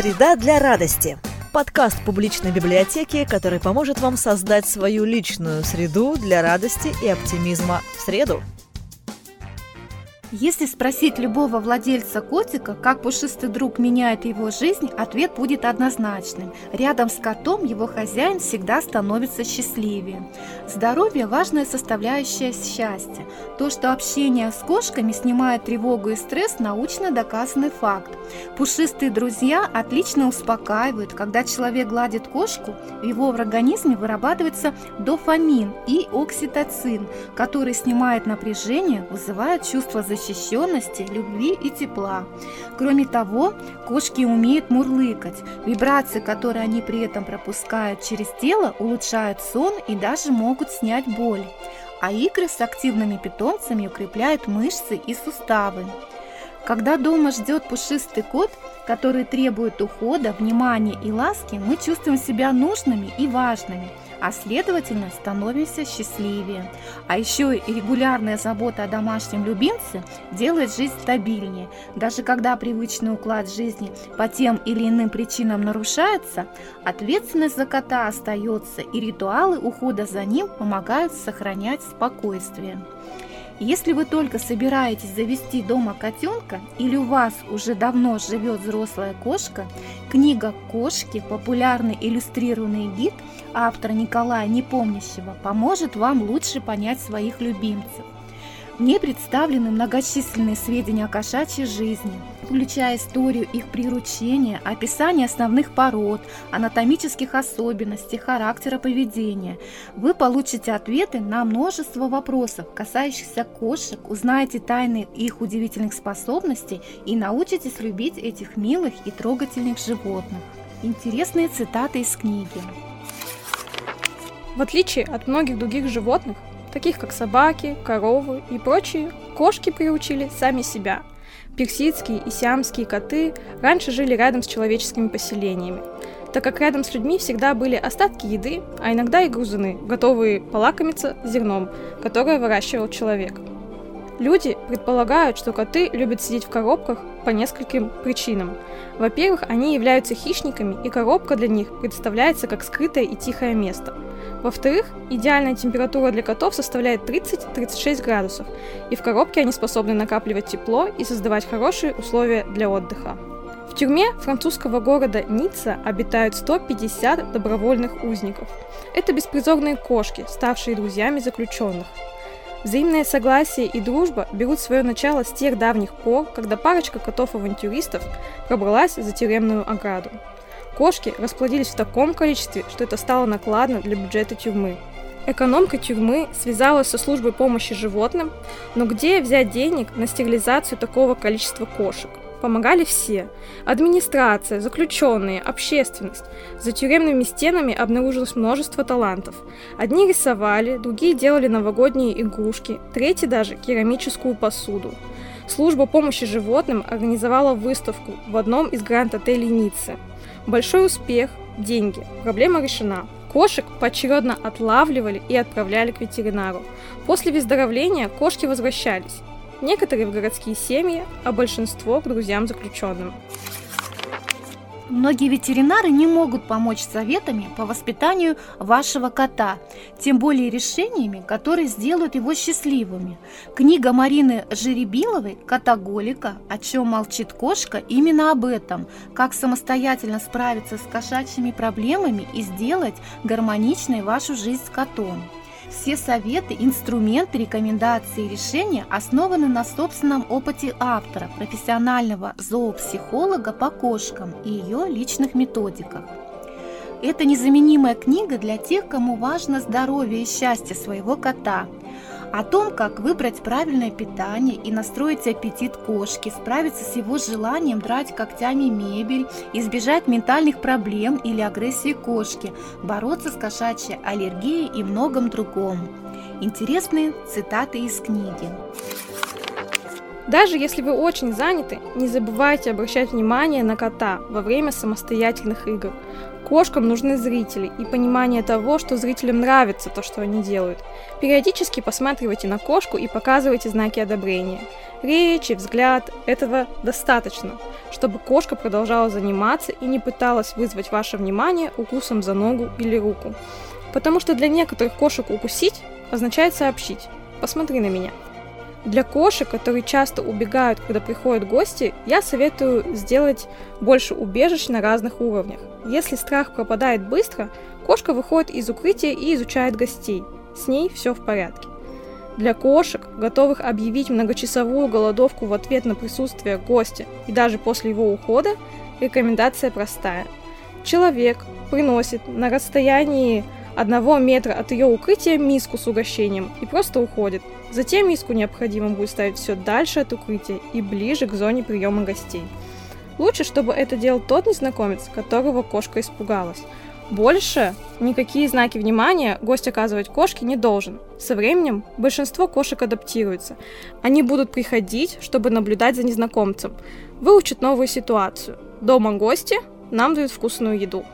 Среда для радости. Подкаст публичной библиотеки, который поможет вам создать свою личную среду для радости и оптимизма в среду. Если спросить любого владельца котика, как пушистый друг меняет его жизнь, ответ будет однозначным. Рядом с котом его хозяин всегда становится счастливее. Здоровье – важная составляющая счастья. То, что общение с кошками снимает тревогу и стресс – научно доказанный факт. Пушистые друзья отлично успокаивают. Когда человек гладит кошку, в его организме вырабатывается дофамин и окситоцин, который снимает напряжение, вызывает чувство защиты защищенности, любви и тепла. Кроме того, кошки умеют мурлыкать. Вибрации, которые они при этом пропускают через тело, улучшают сон и даже могут снять боль. А игры с активными питомцами укрепляют мышцы и суставы. Когда дома ждет пушистый кот, который требует ухода, внимания и ласки, мы чувствуем себя нужными и важными – а следовательно становимся счастливее. А еще регулярная забота о домашнем любимце делает жизнь стабильнее. Даже когда привычный уклад жизни по тем или иным причинам нарушается, ответственность за кота остается, и ритуалы ухода за ним помогают сохранять спокойствие. Если вы только собираетесь завести дома котенка или у вас уже давно живет взрослая кошка, книга «Кошки. Популярный иллюстрированный гид» автора Николая Непомнящего поможет вам лучше понять своих любимцев. В ней представлены многочисленные сведения о кошачьей жизни, включая историю их приручения, описание основных пород, анатомических особенностей, характера поведения. Вы получите ответы на множество вопросов, касающихся кошек, узнаете тайны их удивительных способностей и научитесь любить этих милых и трогательных животных. Интересные цитаты из книги. В отличие от многих других животных, таких как собаки, коровы и прочие, кошки приучили сами себя. Персидские и сиамские коты раньше жили рядом с человеческими поселениями, так как рядом с людьми всегда были остатки еды, а иногда и грузины, готовые полакомиться зерном, которое выращивал человек. Люди предполагают, что коты любят сидеть в коробках по нескольким причинам. Во-первых, они являются хищниками, и коробка для них представляется как скрытое и тихое место – во-вторых, идеальная температура для котов составляет 30-36 градусов, и в коробке они способны накапливать тепло и создавать хорошие условия для отдыха. В тюрьме французского города Ницца обитают 150 добровольных узников. Это беспризорные кошки, ставшие друзьями заключенных. Взаимное согласие и дружба берут свое начало с тех давних пор, когда парочка котов-авантюристов пробралась за тюремную ограду. Кошки расплодились в таком количестве, что это стало накладно для бюджета тюрьмы. Экономка тюрьмы связалась со службой помощи животным, но где взять денег на стерилизацию такого количества кошек? Помогали все. Администрация, заключенные, общественность. За тюремными стенами обнаружилось множество талантов. Одни рисовали, другие делали новогодние игрушки, третьи даже керамическую посуду. Служба помощи животным организовала выставку в одном из гранд-отелей Ниццы – Большой успех, деньги, проблема решена. Кошек поочередно отлавливали и отправляли к ветеринару. После выздоровления кошки возвращались. Некоторые в городские семьи, а большинство к друзьям заключенным. Многие ветеринары не могут помочь советами по воспитанию вашего кота, тем более решениями, которые сделают его счастливыми. Книга Марины Жеребиловой «Котоголика. О чем молчит кошка» именно об этом, как самостоятельно справиться с кошачьими проблемами и сделать гармоничной вашу жизнь с котом. Все советы, инструменты, рекомендации и решения основаны на собственном опыте автора, профессионального зоопсихолога по кошкам и ее личных методиках. Это незаменимая книга для тех, кому важно здоровье и счастье своего кота – о том, как выбрать правильное питание и настроить аппетит кошки, справиться с его желанием драть когтями мебель, избежать ментальных проблем или агрессии кошки, бороться с кошачьей аллергией и многом другом. Интересные цитаты из книги. Даже если вы очень заняты, не забывайте обращать внимание на кота во время самостоятельных игр. Кошкам нужны зрители и понимание того, что зрителям нравится то, что они делают. Периодически посматривайте на кошку и показывайте знаки одобрения. Речи, взгляд – этого достаточно, чтобы кошка продолжала заниматься и не пыталась вызвать ваше внимание укусом за ногу или руку. Потому что для некоторых кошек укусить означает сообщить «посмотри на меня». Для кошек, которые часто убегают, когда приходят гости, я советую сделать больше убежищ на разных уровнях. Если страх пропадает быстро, кошка выходит из укрытия и изучает гостей. С ней все в порядке. Для кошек, готовых объявить многочасовую голодовку в ответ на присутствие гостя и даже после его ухода, рекомендация простая. Человек приносит на расстоянии одного метра от ее укрытия миску с угощением и просто уходит – Затем миску необходимо будет ставить все дальше от укрытия и ближе к зоне приема гостей. Лучше, чтобы это делал тот незнакомец, которого кошка испугалась. Больше никакие знаки внимания гость оказывать кошке не должен. Со временем большинство кошек адаптируются. Они будут приходить, чтобы наблюдать за незнакомцем, выучат новую ситуацию. Дома гости нам дают вкусную еду.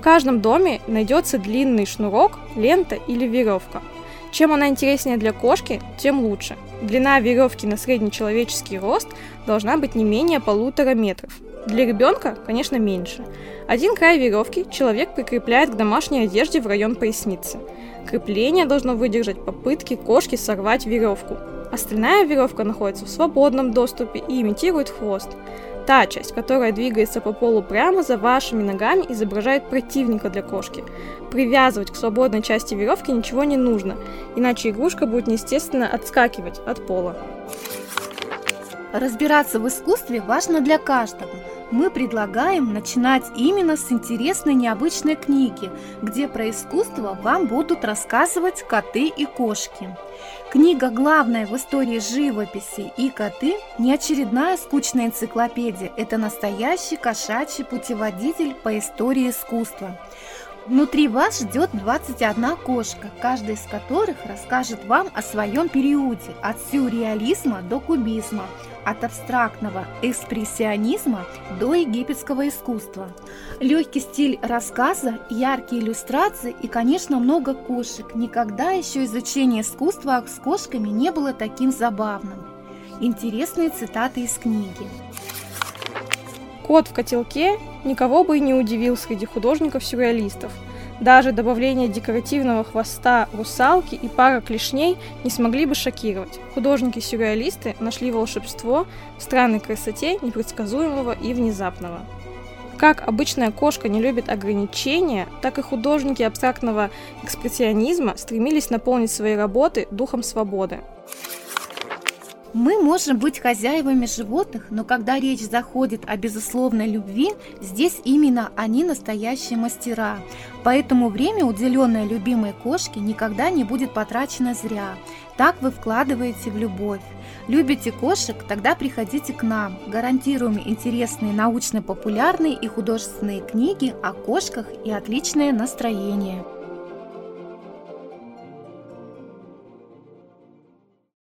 В каждом доме найдется длинный шнурок, лента или веревка – чем она интереснее для кошки, тем лучше. Длина веревки на среднечеловеческий рост должна быть не менее полутора метров. Для ребенка, конечно, меньше. Один край веревки человек прикрепляет к домашней одежде в район поясницы. Крепление должно выдержать попытки кошки сорвать веревку. Остальная веревка находится в свободном доступе и имитирует хвост. Та часть, которая двигается по полу прямо за вашими ногами, изображает противника для кошки. Привязывать к свободной части веревки ничего не нужно, иначе игрушка будет неестественно отскакивать от пола. Разбираться в искусстве важно для каждого. Мы предлагаем начинать именно с интересной необычной книги, где про искусство вам будут рассказывать коты и кошки. Книга главная в истории живописи и коты не очередная скучная энциклопедия, это настоящий кошачий путеводитель по истории искусства. Внутри вас ждет 21 кошка, каждая из которых расскажет вам о своем периоде, от сюрреализма до кубизма, от абстрактного экспрессионизма до египетского искусства. Легкий стиль рассказа, яркие иллюстрации и, конечно, много кошек. Никогда еще изучение искусства с кошками не было таким забавным. Интересные цитаты из книги. Кот в котелке никого бы и не удивил среди художников-сюрреалистов. Даже добавление декоративного хвоста русалки и пара клешней не смогли бы шокировать. Художники-сюрреалисты нашли волшебство в странной красоте непредсказуемого и внезапного. Как обычная кошка не любит ограничения, так и художники абстрактного экспрессионизма стремились наполнить свои работы духом свободы. Мы можем быть хозяевами животных, но когда речь заходит о безусловной любви, здесь именно они настоящие мастера. Поэтому время, уделенное любимой кошке, никогда не будет потрачено зря. Так вы вкладываете в любовь. Любите кошек? Тогда приходите к нам. Гарантируем интересные научно-популярные и художественные книги о кошках и отличное настроение.